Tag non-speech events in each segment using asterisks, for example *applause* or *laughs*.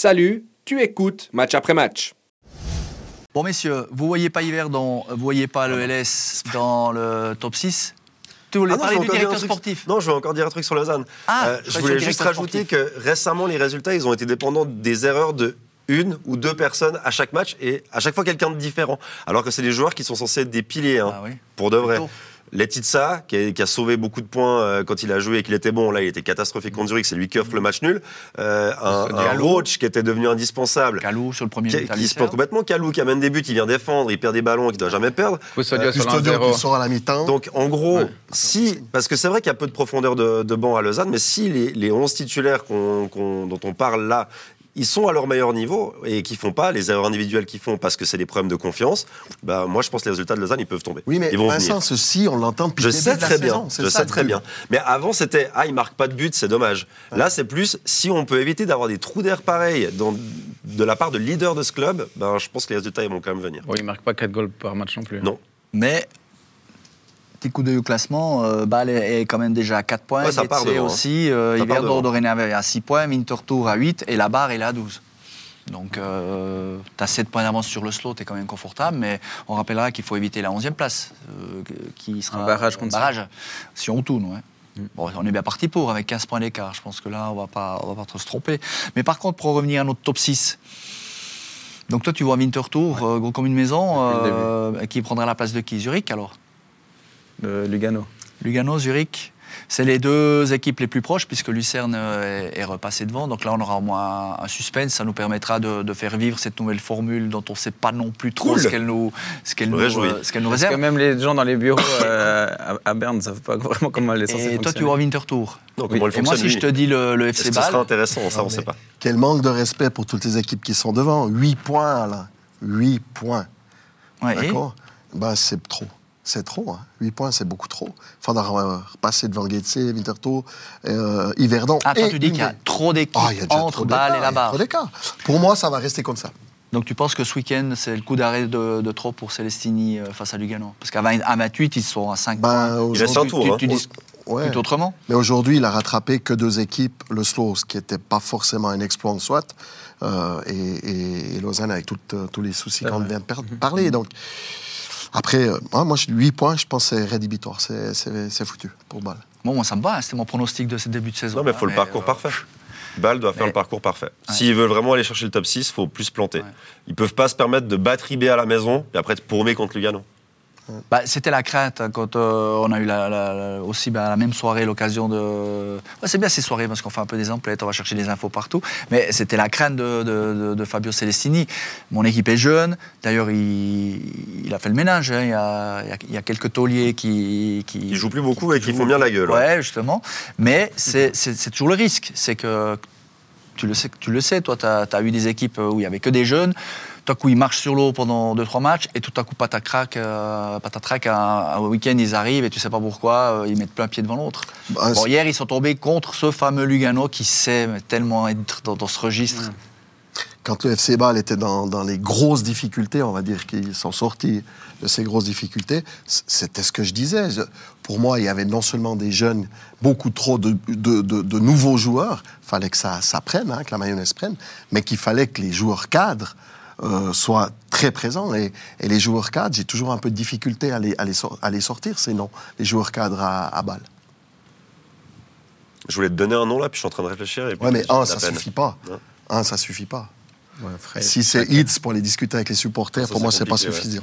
Salut, tu écoutes match après match. Bon, messieurs, vous voyez pas hiver dans, vous voyez pas le LS dans le top 6 Tu voulais Ah non, parler je du veux encore dire un directeur truc- sportif Non, je veux encore dire un truc sur Lausanne. Ah, Euh, je voulais juste rajouter sportif. que récemment, les résultats, ils ont été dépendants des erreurs de une ou deux personnes à chaque match et à chaque fois quelqu'un de différent. Alors que c'est des joueurs qui sont censés être des piliers, hein, Ah oui. pour de vrai. Plutôt. Letitsa, qui a, qui a sauvé beaucoup de points euh, quand il a joué et qu'il était bon, là il était catastrophique contre Zurich, c'est lui qui offre le match nul. Euh, un, un Diallo. Roach qui était devenu indispensable. Calou sur le premier Qui, qui se plante complètement. Calou qui amène des buts, il vient défendre, il perd des ballons qu'il doit jamais perdre. Custodio Custodio qui 1-0. sort à la mi-temps. Donc en gros, Ouais. si, parce que c'est vrai qu'il y a peu de profondeur de, de banc à Lausanne, mais si les, les 11 titulaires dont on parle là, ils sont à leur meilleur niveau et qui font pas les erreurs individuelles qu'ils font parce que c'est des problèmes de confiance, bah moi je pense que les résultats de Lausanne ils peuvent tomber. oui, mais ils vont Vincent, venir. ceci, on l'entend depuis Je le début sais de la très bien, saison. Je sais très bien. Mais avant c'était ah ils marquent pas de but, c'est dommage. Là c'est plus si on peut éviter d'avoir des trous d'air pareils dans- de la part de leader de ce club, ben je pense que les résultats ils vont quand même venir. Bon, il marque pas 4 goals par match non plus. Non. Mais, petit coup d'œil au classement, euh, Bâle est quand même déjà à 4 points. Ouais, ça part devant, aussi, euh, dorénavant est à 6 points, Winterthur à 8 et la barre est là à 12. Donc, euh, tu as 7 points d'avance sur le slot, tu es quand même confortable, mais on rappellera qu'il faut éviter la 11e place, euh, qui sera Un barrage contre barrage, si on tourne. ouais. Mm. Bon, on est bien parti pour, avec 15 points d'écart. Je pense que là, on va pas, on va pas trop se tromper. Mais par contre, pour revenir à notre top 6, donc toi, tu vois Winterthur, euh, gros comme une maison, euh, qui prendra la place de qui? Zurich alors? De Lugano. Lugano, Zurich c'est les deux équipes les plus proches puisque Lucerne euh, est, est repassé devant. Donc là, on aura au moins un suspense. Ça nous permettra de, de faire vivre cette nouvelle formule dont on ne sait pas non plus trop Cool. ce qu'elle nous, ce qu'elle Je me nous, réjouis. euh, ce qu'elle nous Parce que réserve. même les gens dans les bureaux euh, à, à Berne ne savent pas vraiment comment elle est censée Et toi, tu vois. Donc Oui. il Et moi, si je te dis le, FC que ce sera intéressant Ça Non, on sait pas. Quel manque de respect pour toutes les équipes qui sont devant. 8 points, là. 8 points. ouais, et D'accord? Bah, C'est trop. C'est trop. Hein. 8 points, c'est beaucoup trop. Il faudra euh, repasser devant Getse, Winterthur, euh, Yverdon. Ah, toi, et tu dis qu'il y a trop d'équipes Ah, entre Bâle et la barre. trop. Pour moi, ça va rester comme ça. Donc tu penses que ce week-end, c'est le coup d'arrêt de, de trop pour Celestini euh, face à Lugano? Parce qu'à 20 à 28, ils sont à 5 points. Ben, Il reste un tour. Tu, hein. tu dis Ouais. tout autrement? Mais aujourd'hui, il a rattrapé que deux équipes, le Slow, ce qui n'était pas forcément un exploit en soit, euh, et, et- et Lausanne avec tout, euh, tous les soucis qu'on vient de parler. Donc, après, euh, moi, moi, je- 8 points, je pense que c'est rédhibitoire, c'est- c'est c'est foutu pour balle. Bon, moi, ça me va, hein, c'était mon pronostic de ce début de saison. Non, mais il faut hein, le parcours euh, parfait. Bâle doit faire mais- le parcours parfait. Ouais. S'ils veulent vraiment aller chercher le top 6, il faut plus planter. Ouais. Ils peuvent pas se permettre de battre IB à la maison et après de paumer contre Lugano. Bah, c'était la crainte hein, quand euh, on a eu la, la- la- aussi bah, la même soirée l'occasion de. Ouais, c'est bien ces soirées parce qu'on fait un peu des emplettes, on va chercher des infos partout. Mais c'était la crainte de, de- de- de Fabio Celestini. Mon équipe est jeune. D'ailleurs, il, il a fait le ménage. hein. Il, y a, il y quelques tauliers qui, qui. Ils jouent plus beaucoup et qui font bien la gueule. Ouais, justement. Mais c'est toujours le risque. C'est que tu le sais, tu le sais toi, tu as, eu des équipes où il n'y avait que des jeunes. Tout à coup, ils marchent sur l'eau pendant 2-3 matchs et tout à coup, patatrac, euh, patatrac, un, un week-end, ils arrivent et tu sais pas pourquoi, euh, ils mettent plein pied devant l'autre. Bah, Bon, hier, ils sont tombés contre ce fameux Lugano qui sait tellement être dans, dans ce registre. Quand le FC Bâle était dans, dans les grosses difficultés, on va dire qu'ils sont sortis de ces grosses difficultés, c'était ce que je disais. Je- pour moi, il y avait non seulement des jeunes, beaucoup trop de, de- de- de nouveaux joueurs, il fallait que ça, ça prenne, hein, que la mayonnaise prenne, mais qu'il fallait que les joueurs cadres euh, soient très présents. Et, et les joueurs cadres, j'ai toujours un peu de difficulté à les, à les, à les sortir, sinon, les joueurs cadres à, à Bâle. Je voulais te donner un nom là, puis je suis en train de réfléchir. Et puis Ouais, mais un, ça peine. suffit pas. Un, ça suffit pas. Ouais. Si c'est hits pour les discuter avec les supporters, Ça, pour c'est moi, c'est pas compliqué, ouais. suffisant.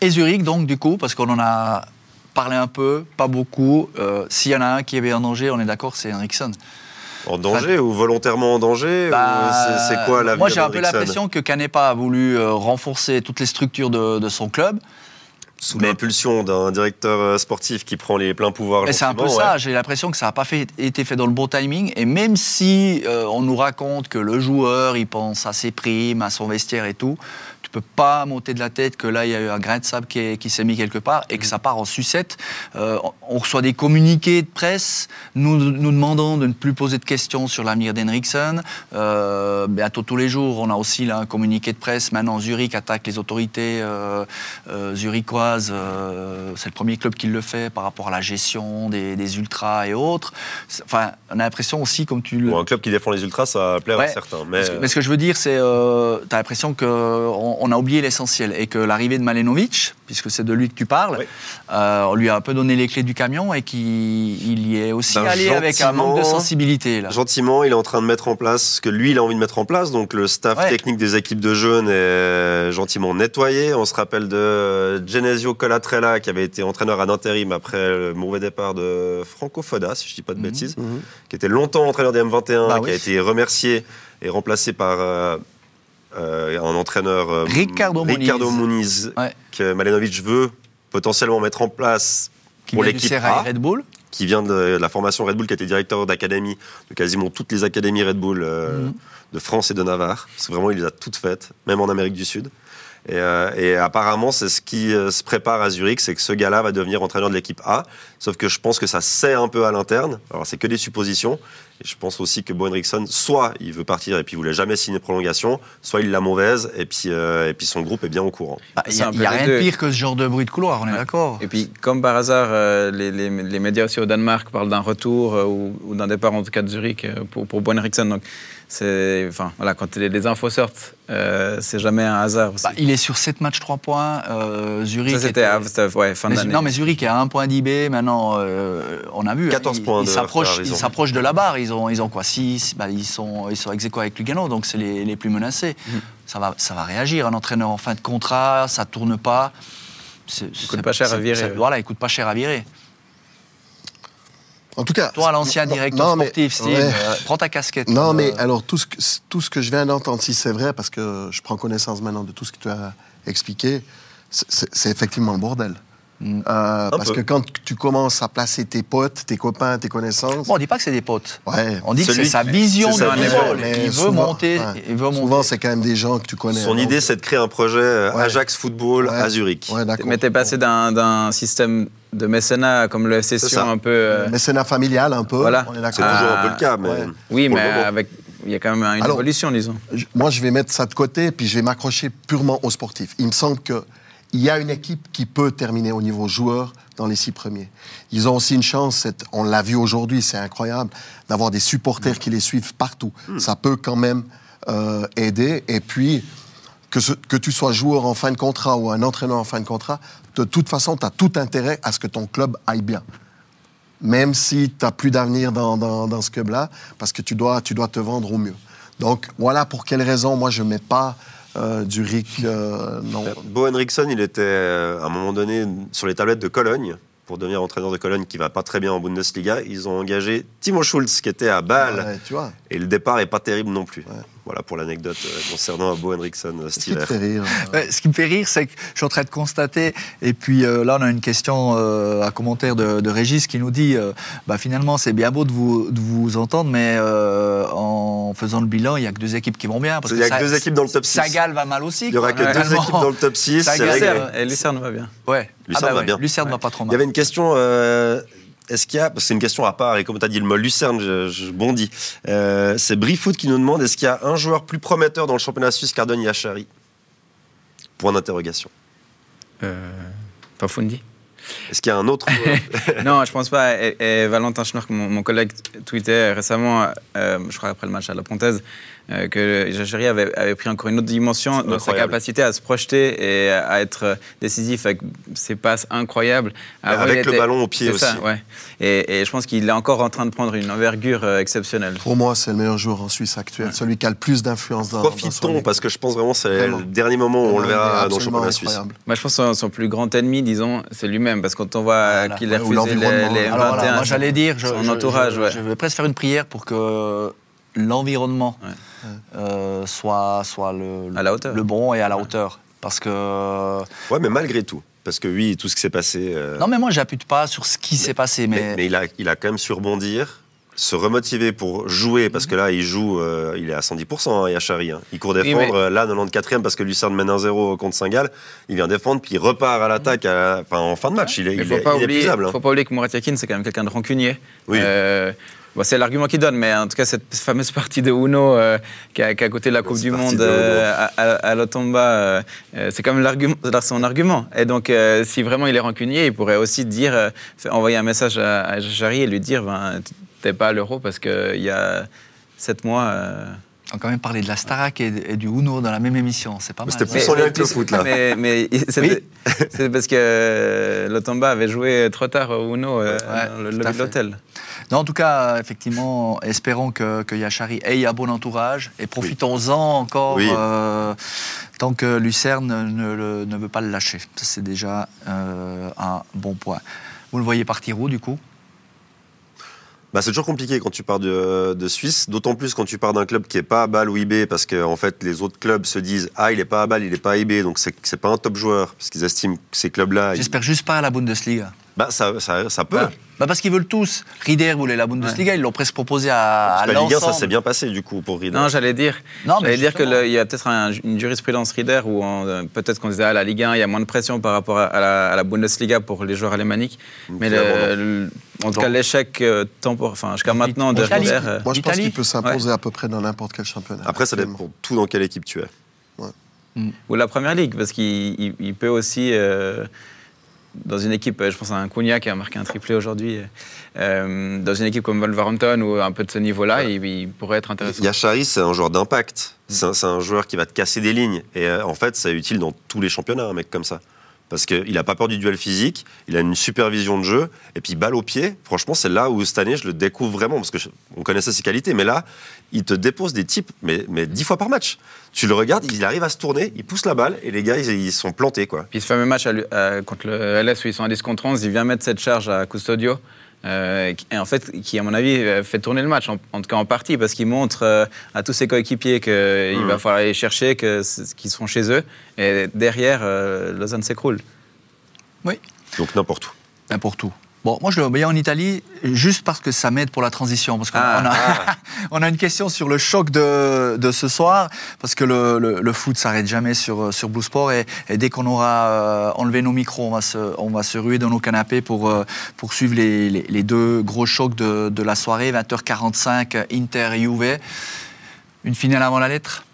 Et Zurich, donc, du coup, parce qu'on en a parlé un peu, pas beaucoup. euh, S'il y en a un qui est en danger, on est d'accord, c'est Henriksen. En danger ou volontairement en danger Bah, c'est- quoi la Moi, j'ai un peu l'impression que Canepa a voulu euh, renforcer toutes les structures de, de son club. Sous l'impulsion d'un directeur euh, sportif qui prend les pleins pouvoirs. C'est un peu ça, j'ai l'impression que ça n'a pas fait, été fait dans le bon timing. Et même si euh, on nous raconte que le joueur, il pense à ses primes, à son vestiaire et tout, tu peux pas monter de la tête que là, il y a eu un grain de sable qui, est- qui s'est mis quelque part et que ça part en sucette. Euh, on- reçoit des communiqués de presse nous, nous demandant de ne plus poser de questions sur l'avenir d'Henriksen. Euh, bientôt tous les jours, on a aussi là, un communiqué de presse. Maintenant, Zurich attaque les autorités zurichoises base, euh, c'est le premier club qui le fait par rapport à la gestion des, des ultras et autres. Enfin, on a l'impression aussi, comme tu le. Bon, un club qui défend les ultras, ça va plaire à certains. Mais, que- Mais ce que je veux dire, c'est, euh, t'as l'impression qu'on on a oublié l'essentiel et que l'arrivée de Malenovic, puisque c'est de lui que tu parles, Oui. euh, on lui a un peu donné les clés du camion et qu'il il y est aussi Ben, allé avec un manque de sensibilité là. Gentiment, il est en train de mettre en place ce que lui, il a envie de mettre en place. Donc, le staff Ouais. technique des équipes de jeunes est euh, gentiment nettoyé. On se rappelle de Genesio Colatrella, qui avait été entraîneur à l'intérim après le mauvais départ de Franco Foda, si je dis pas de Mhm. bêtises, qui était longtemps entraîneur des M21, Bah qui oui. a été remercié et remplacé par euh, euh, un entraîneur euh, Ricardo Muniz. Ricardo Muniz, Ouais. que Malenovic veut potentiellement mettre en place Qui pour l'équipe Red Bull. qui vient de la formation Red Bull, qui a été directeur d'académie de quasiment toutes les académies Red Bull euh, Mhm. de France et de Navarre. C'est vraiment, il les a toutes faites, même en Amérique du Sud. Et, euh, et apparemment, c'est ce qui euh, se prépare à Zurich, c'est que ce gars-là va devenir entraîneur de l'équipe A. Sauf que je pense que ça sait un peu à l'interne. Alors, c'est que des suppositions. Et je pense aussi que Bo Henriksen, soit il veut partir et puis il voulait jamais signer de prolongation, soit il l'a mauvaise et puis, euh, et puis son groupe est bien au courant. Bah, Il n'y a, il y rien de pire que ce genre de bruit de couloir, on est d'accord. Et puis, comme par hasard, euh, les, les- les médias aussi au Danemark parlent d'un retour euh, ou, ou d'un départ, en tout cas de Zurich, euh, pour, pour Eriksen. Donc, c'est, enfin, voilà, quand les, les infos sortent, euh, c'est jamais un hasard aussi. Bah, il est sur 7 matchs, 3 points. euh, Zurich. Ça, c'était était- ouais, fin d'année. non, mais Zurich est à 1 point d'IB. Maintenant, euh, on a vu. 14 hein, points ils ont. s'approchent de la barre. Ils ont, ils ont quoi 6 Ils sont, ils sont ex avec Lugano, donc c'est les, les plus menacés. Mm. Ça, va, ça va réagir. Un entraîneur en fin de contrat, ça tourne pas. C'est- coûte pas cher à virer, ouais. Voilà, il coûte pas cher à virer. En tout cas. Toi, l'ancien directeur non, mais- sportif, Steve, ouais. euh, prends ta casquette. Non, Euh, mais alors, tout ce, que, tout ce que je viens d'entendre, si c'est vrai, parce que je prends connaissance maintenant de tout ce que tu as expliqué, c'est effectivement le bordel. Mm. Euh, parce peu. que quand tu commences à placer tes potes, tes copains, tes connaissances. Bon, on dit pas que c'est des potes. ouais. On dit que c'est sa vision de mais Il veut monter. ouais. Il veut Souvent, c'est quand même des gens que tu connais. Son donc- idée, c'est de créer un projet euh, Ouais. Ajax Football Ouais. à Zurich. Mais t'es passé d'un, système de mécénat comme le FC un peu. euh, Mécénat familial, un peu. Voilà. On est C'est toujours Ah, un peu le cas, mais ouais. oui, mais avec. Il y a quand même une Alors- évolution, disons. Moi, je vais mettre ça de côté, puis je vais m'accrocher purement aux sportifs. Il me semble qu'il y a une équipe qui peut terminer au niveau joueur dans les six premiers. Ils ont aussi une chance, on l'a vu aujourd'hui, c'est incroyable, d'avoir des supporters qui les suivent partout. Ça peut quand même euh, aider. Et puis, que, ce- que tu sois joueur en fin de contrat ou un entraîneur en fin de contrat, de toute façon, tu as tout intérêt à ce que ton club aille bien même si tu n'as plus d'avenir dans, dans- dans ce club-là, parce que tu dois, tu dois te vendre au mieux. Donc voilà pour quelle raison moi je ne mets pas euh, du RIC. euh, non. Bo Henriksen, il était euh, à un moment donné sur les tablettes de Cologne pour devenir entraîneur de Cologne qui va pas très bien en Bundesliga. Ils ont engagé Timo Schulz qui était à Bâle Ouais, tu vois, et le départ est pas terrible non plus. Ouais. Voilà pour l'anecdote euh, concernant Bo Henriksen euh, ce qui Stiller. fait rire. Ouais, ce qui me fait rire, c'est que je suis en train de constater, et puis euh, là on a une question euh, à commentaire de, de Régis qui nous dit, euh, bah, finalement c'est bien beau de vous, de vous entendre, mais euh, en faisant le bilan, il n'y a que deux équipes qui vont bien. Parce Il y a que deux équipes dans le top 6. Sagal va mal aussi. Il y aura que deux équipes dans le top 6. Ça c'est gagne. réglé. Lucerne, et Lucerne va bien. Ouais. Lucerne va ouais. bien. Lucerne va pas trop Il y mal. avait une question. Est-ce qu'il y a, c'est une question à part, et comme tu as dit le mot Lucerne, je, je bondis. Euh, c'est Brifoot qui nous demande est-ce qu'il y a un joueur plus prometteur dans le championnat suisse qu'Ardon Yachari Point d'interrogation. Euh, pas Fundi. Est-ce qu'il y a un autre *laughs* non, je pense pas. Et, et Valentin Schnork, mon, mon collègue, tweetait récemment, euh, je crois après le match à la Pontaise, euh, que Jacheri avait, avait pris encore une autre dimension dans sa capacité à se projeter et à être décisif avec ses passes incroyables. Avant, Avec le ballon au pied ça, aussi. ouais. Et, et je pense qu'il est encore en train de prendre une envergure euh, exceptionnelle. Pour moi, c'est le meilleur joueur en Suisse actuel, celui qui a le plus d'influence dans, dans son Profitons, parce que je pense vraiment que c'est le dernier moment où on le verra dans le championnat suisse. Moi, je pense que son, son plus grand ennemi, disons, c'est lui-même. Parce que quand on voit Voilà. qu'il a refusé les, les Alors, Alors, 21, voilà, moi j'allais dire, je, son je- entourage, je, ouais. je vais presque faire une prière pour que l'environnement Ouais. euh, soit, soit le, À la hauteur. le bon et à la hauteur. Parce que. Ouais, mais malgré tout, parce que oui, tout ce qui s'est passé. euh, Non, mais moi j'appuie pas sur ce qui s'est passé. mais, Mais, mais il, a, il a quand même su rebondir, se remotiver pour jouer, parce que là, il joue, euh, il est à 110%, hein, Yachari. hein. Il court défendre, mais- euh, là, 94e, parce que Lucerne mène 1-0 contre Saint-Gall. Il vient défendre, puis il repart à l'attaque à- enfin, en fin de match. Il est, Il il faut est pas oublier, inépuisable. hein. faut pas oublier que Murat Yakin, c'est quand même quelqu'un de rancunier. Oui. Euh, Bon, c'est l'argument qu'il donne, mais en tout cas, cette fameuse partie de Uno euh, qui, est à côté de la Coupe du Monde de euh, à, à, l'Otomba, euh, euh, c'est quand même l'argument, son argument. Et donc, euh, si vraiment il est rancunier, il pourrait aussi dire, euh, envoyer un message à, à Jarry et lui dire ben, T'es pas à l'euro parce qu'il y a sept mois. euh, On a quand même parlé de la Starac et, et du Uno dans la même émission. C'est pas Mais mal. c'était plus en lien avec le foot, là. Mais, *laughs* c'est parce que euh, l'Otomba avait joué trop tard au Uno euh, Ouais, dans le lobby de l'hôtel. Non, en tout cas, effectivement, espérons que, que Yachari ait un bon entourage et profitons-en encore Oui. euh, tant que Lucerne ne, ne veut pas le lâcher. C'est déjà euh, un bon point. Vous le voyez partir où, du coup? Bah, c'est toujours compliqué quand tu pars de, de Suisse, d'autant plus quand tu pars d'un club qui est pas à Bâle ou IB, parce que en fait, les autres clubs se disent Ah, il est pas à Bâle, il est pas à IB, donc c'est c'est pas un top joueur, parce qu'ils estiment que ces clubs-là. ils- J'espère juste pas à la Bundesliga. Bah, ça, ça, ça peut. Bah, bah parce qu'ils veulent tous. Rieder voulait la Bundesliga, ils l'ont presque proposé à, à 1, ça l'ensemble. s'est bien passé, du coup, pour Rieder. Non, j'allais dire. Non, mais J'allais dire qu'il y a peut-être un- une jurisprudence Rieder où euh, peut-être qu'on disait à la Ligue 1, il y a moins de pression par rapport à, à la, à la Bundesliga pour les joueurs alémaniques. Mais le- en tout cas, l'échec euh, tempor- enfin, jusqu'à maintenant de. Rieder. euh, Moi, je pense qu'il peut s'imposer à peu près dans n'importe quel championnat. Après, ça dépend pour tout dans quelle équipe tu es. Ou la première ligue, parce qu'il il- il peut aussi, euh, dans une équipe, euh, je pense à un Cunha qui a marqué un triplé aujourd'hui, euh, dans une équipe comme Wolverhampton ou un peu de ce niveau-là, il, il pourrait être intéressant. Yachari, c'est un joueur d'impact. Mm. C'est un, c'est un joueur qui va te casser des lignes. Et euh, en fait, c'est utile dans tous les championnats, un mec comme ça. Parce qu'il n'a pas peur du duel physique, il a une super vision de jeu, et puis balle au pied. Franchement, c'est là où cette année, je le découvre vraiment, parce que je- on connaissait ses qualités. Mais là, il te dépose des types, mais, mais dix fois par match. Tu le regardes, il arrive à se tourner, il pousse la balle, et les gars, ils, ils sont plantés, quoi. Puis ce fameux match à- contre le LS où ils sont à 10 contre 11, il vient mettre cette charge à Custodio. Euh, qui- et en fait, qui, à mon avis, euh, fait tourner le match, en, en tout cas en partie, parce qu'il montre euh, à tous ses coéquipiers qu'il va falloir aller chercher, qu'ils sont chez eux. Et derrière, euh, Lausanne s'écroule. Oui. Donc n'importe où. N'importe où. Bon, moi je le voyais en Italie juste parce que ça m'aide pour la transition. Parce qu'on Ah. on a, *laughs* on a une question sur le choc de, de ce soir, parce que le, le, le foot s'arrête jamais sur, sur Blue Sport. Et, et dès qu'on aura euh, enlevé nos micros, on va se, on va se ruer dans nos canapés pour, euh, pour suivre les, les, les deux gros chocs de, de la soirée 20h45, Inter-Juve. Une finale avant la lettre,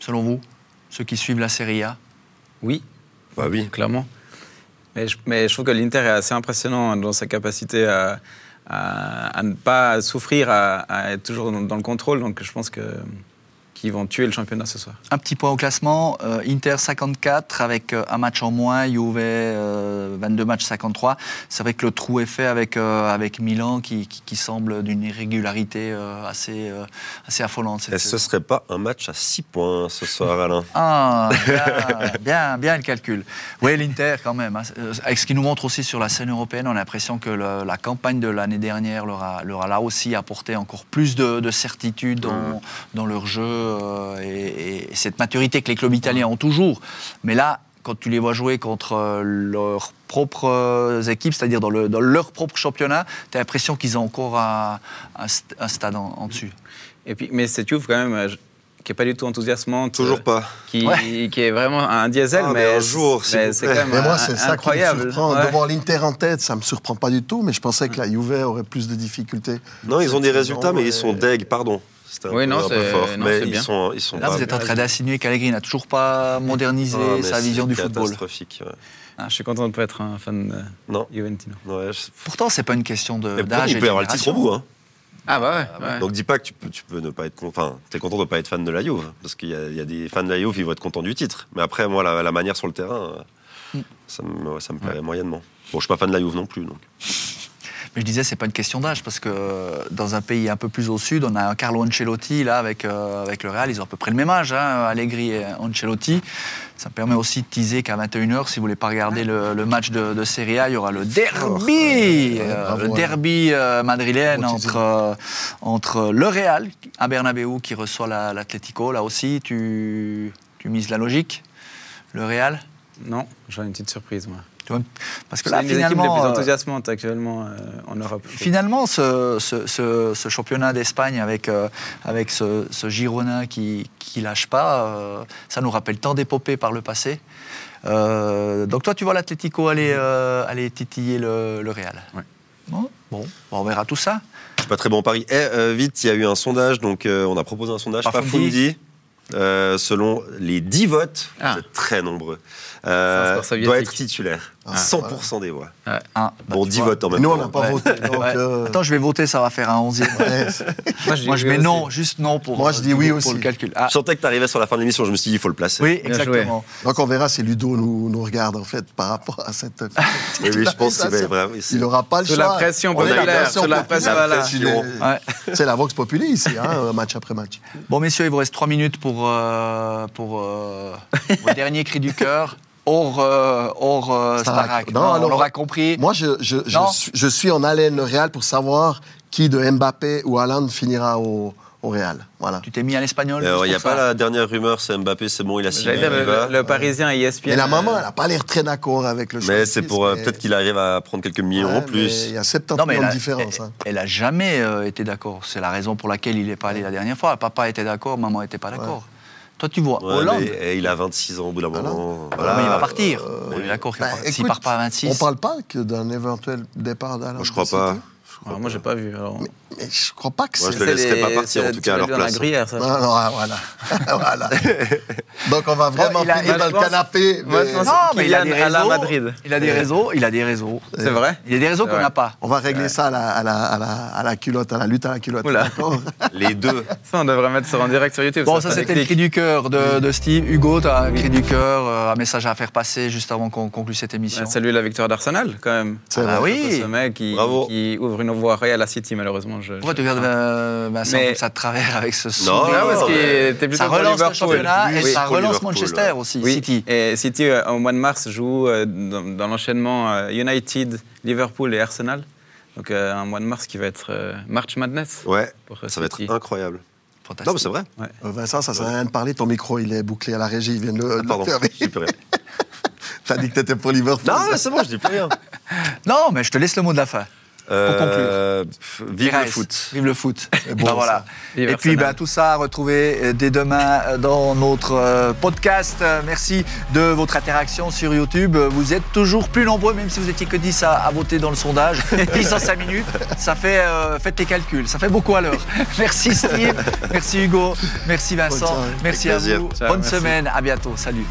selon vous Ceux qui suivent la Serie A? Oui, Bah oui. clairement. Mais je, trouve que l'Inter est assez impressionnant dans sa capacité à, ne pas souffrir, à, à être toujours dans, dans le contrôle. Donc je pense que qu'ils vont tuer le championnat ce soir. Un petit point au classement. euh, Inter 54 avec euh, un match en moins. Juve euh, 22 matchs 53. C'est vrai que le trou est fait avec, euh, avec Milan qui, qui, qui semble d'une irrégularité euh, assez, euh, assez affolante. cette Et ce saison. serait pas un match à 6 points ce soir, Alain? Ah, bien, bien, bien le calcul. Oui, l'Inter quand même. hein. Avec ce qui nous montre aussi sur la scène européenne, on a l'impression que le- la campagne de l'année dernière leur a, leur a là aussi apporté encore plus de, de certitude dans, dans leur jeu euh, et, et cette maturité que les clubs italiens ont toujours. Mais là, quand tu les vois jouer contre euh, leurs propres euh, équipes, c'est-à-dire dans, le- dans leur propre championnat, tu as l'impression qu'ils ont encore un, un st- un stade en, en dessus. Et puis, mais cette Juve, quand même, euh, qui n'est pas du tout enthousiasmante. Toujours euh, pas. Qui, Ouais. qui est vraiment un diesel, Ah, mais mais, un jour, c'est quand même Mais moi, un- c'est ça incroyable. qui me surprend. Ouais. Devant l'Inter en tête, ça me surprend pas du tout, mais je pensais que la Juve aurait plus de difficultés. Non, ils ont des résultats, mais ils sont deg, pardon. C'était un, Oui, peu, non, un peu fort. non, mais c'est ils bien. sont, ils sont Là, pas vous êtes en train d'insinuer qu'Allegri n'a toujours pas modernisé Ah, sa vision du football. catastrophique. ouais. Ah, je suis content de ne pas être un fan de Non. Juventino. Ouais, je- Pourtant, c'est pas une question de d'âge il peut y avoir le titre au bout. Hein. Ah bah ouais. ouais. Donc dis pas que tu peux, tu peux ne pas être enfin, t'es content de pas être fan de la Juve, parce qu'il y, a- il y a des fans de la Juve, ils vont être contents du titre. Mais après, moi, la, la manière sur le terrain, euh, ça me, ça me plairait moyennement. Bon, je suis pas fan de la Juve non plus, donc. Mais je disais, c'est pas une question d'âge, parce que euh, dans un pays un peu plus au sud, on a un Carlo Ancelotti, là, avec, euh, avec le Real, ils ont à peu près le même âge, hein, Allegri et Ancelotti. Ça me permet aussi de teaser qu'à 21h, si vous voulez pas regarder le, le match de, de Serie A, il y aura le derby, Ouais, euh, le ouais. derby euh, madrilène Gros entre, euh, entre le Real, à Bernabeu, qui reçoit la- l'Atlético. Là aussi, tu, tu mises la logique, le Real? Non, j'aurais une petite surprise, moi. Tu vois Parce que C'est là, une des équipes les plus finalement, euh, enthousiasmantes actuellement euh, en Europe. Finalement, ce, ce- ce- ce championnat d'Espagne avec, euh, avec ce, ce Girona qui, qui lâche pas, euh, ça nous rappelle tant d'épopées par le passé. Euh, donc toi, tu vois l'Atlético aller, euh, aller titiller le, le Real Ouais. Bon Bon, on verra tout ça. C'est pas très bon pari. Eh, euh, vite, il y a eu un sondage, donc euh, on a proposé un sondage. Pafundi, euh, selon les 10 votes, Ah. vous êtes très nombreux, euh, doit être titulaire. Ah, 100% des voix. Hein, bah, Bon, tu 10 vois. votes en même Nous, on temps. n'a pas Ouais. voté. Donc, Ouais. euh, Attends, je vais voter, ça va faire un 11e. *laughs* ouais, c'est- Moi, je, Moi, dis je oui mets aussi. non, juste non pour, Moi, je dis oui pour aussi. le calcul. Ah, Je sentais que tu arrivais sur la fin de l'émission, je me suis dit, il faut le placer. oui, exactement. donc, on verra si Ludo nous, nous regarde, en fait, par rapport à cette. *laughs* Oui, oui, je pense qu'il n'aura pas le Sous choix. la pression populaire, sous la pression. C'est la Vox Populi ici, hein, match après match. Bon, messieurs, il vous reste 3 minutes pour, euh, pour euh, *laughs* vos derniers cris du cœur. Hors, euh, hors euh, Starac. Starac. Non, Non, alors- on l'aura compris. Moi, je, je, je, Non. suis, je suis en haleine Real pour savoir qui de Mbappé ou Haaland finira au, au Real. Voilà. Tu t'es mis à l'espagnol Euh, Il n'y a pas la dernière rumeur, c'est Mbappé, c'est bon, il a signé. J'allais dire, il le, va. le Parisien et ESPN. Et la maman, euh, elle n'a pas l'air très d'accord avec le Mais c'est pour. euh, mais- Peut-être qu'il arrive à prendre quelques millions Ouais, en mais plus. Il y a 70 Non, mais millions de a, différence. hein. elle, elle a jamais euh, été d'accord. C'est la raison pour laquelle il n'est pas allé la dernière fois. Papa était d'accord, maman n'était pas d'accord. Toi, tu vois, Ouais, Hollande. mais, eh, il a 26 ans au bout d'un Voilà. moment. Ah, Voilà. mais il va partir. euh, on est d'accord qu'il Bah. S'il part pas à 26. On parle pas que d'un éventuel départ d'Haaland. Moi, je crois de City. pas. alors, moi, j'ai pas vu. Alors, Mais je crois pas que Moi, c'est. je le C'est laisserai les- pas partir, en tout cas, à leur dans la place. gruyère, ça. Non, non, ah, voilà. *laughs* voilà. *laughs* Donc on va vraiment il a- finir il dans le canapé. Mais- Non, mais il a des Kylian à la réseaux. Madrid. Il a des réseaux. Il a des réseaux. C'est vrai Il y a des réseaux qu'on n'a pas. On va régler ça à la, à, la, à, la, à la culotte, à la lutte à la culotte. D'accord *laughs* Les deux. Ça, on devrait mettre ça en direct sur YouTube. Bon, ça c'était le cri du cœur de, de Steve. Hugo, tu as un cri du cœur, euh, un message à faire passer juste avant qu'on conclue cette émission. Salut la victoire d'Arsenal, quand même. C'est Ah vrai. oui. Ce mec qui, Bravo. qui ouvre une voie réelle à City, malheureusement. Je, Pourquoi je- tu regardes euh, Vincent ça de travers avec ce son Non, Non, parce Oh, mais- était plutôt Ça pour relance le championnat et Oui, ça pour relance Liverpool, Manchester ouais. aussi, Oui, City. et City, euh, au mois de mars, joue euh, dans, dans l'enchaînement euh, United, Liverpool et Arsenal. Donc un mois de mars qui va être March Madness. Ouais, pour, ça va être incroyable. Fantastique. Non, mais c'est vrai. Vincent, ça sert à rien de parler. Ton micro, il est bouclé à la régie. Il vient de le, Ah, le pardon, rien. *laughs* T'as dit que t'étais pour Liverpool. Non, mais c'est bon, je dis plus rien. *laughs* Non, mais je te laisse le mot de la fin. Euh, pff, Vive le foot. Vive le foot. *laughs* bon, Bah, voilà. Vive Et puis bah, tout ça à retrouver euh, dès demain euh, dans notre euh, podcast. Merci de votre interaction sur YouTube. Vous êtes toujours plus nombreux, même si vous étiez que 10 à, à voter dans le sondage. *laughs* 10 en 5 minutes, ça fait, euh, faites les calculs, ça fait beaucoup à l'heure. *laughs* Merci Steve, merci Hugo, merci Vincent, merci à vous. Ciao, Bonne merci. semaine, à bientôt, salut.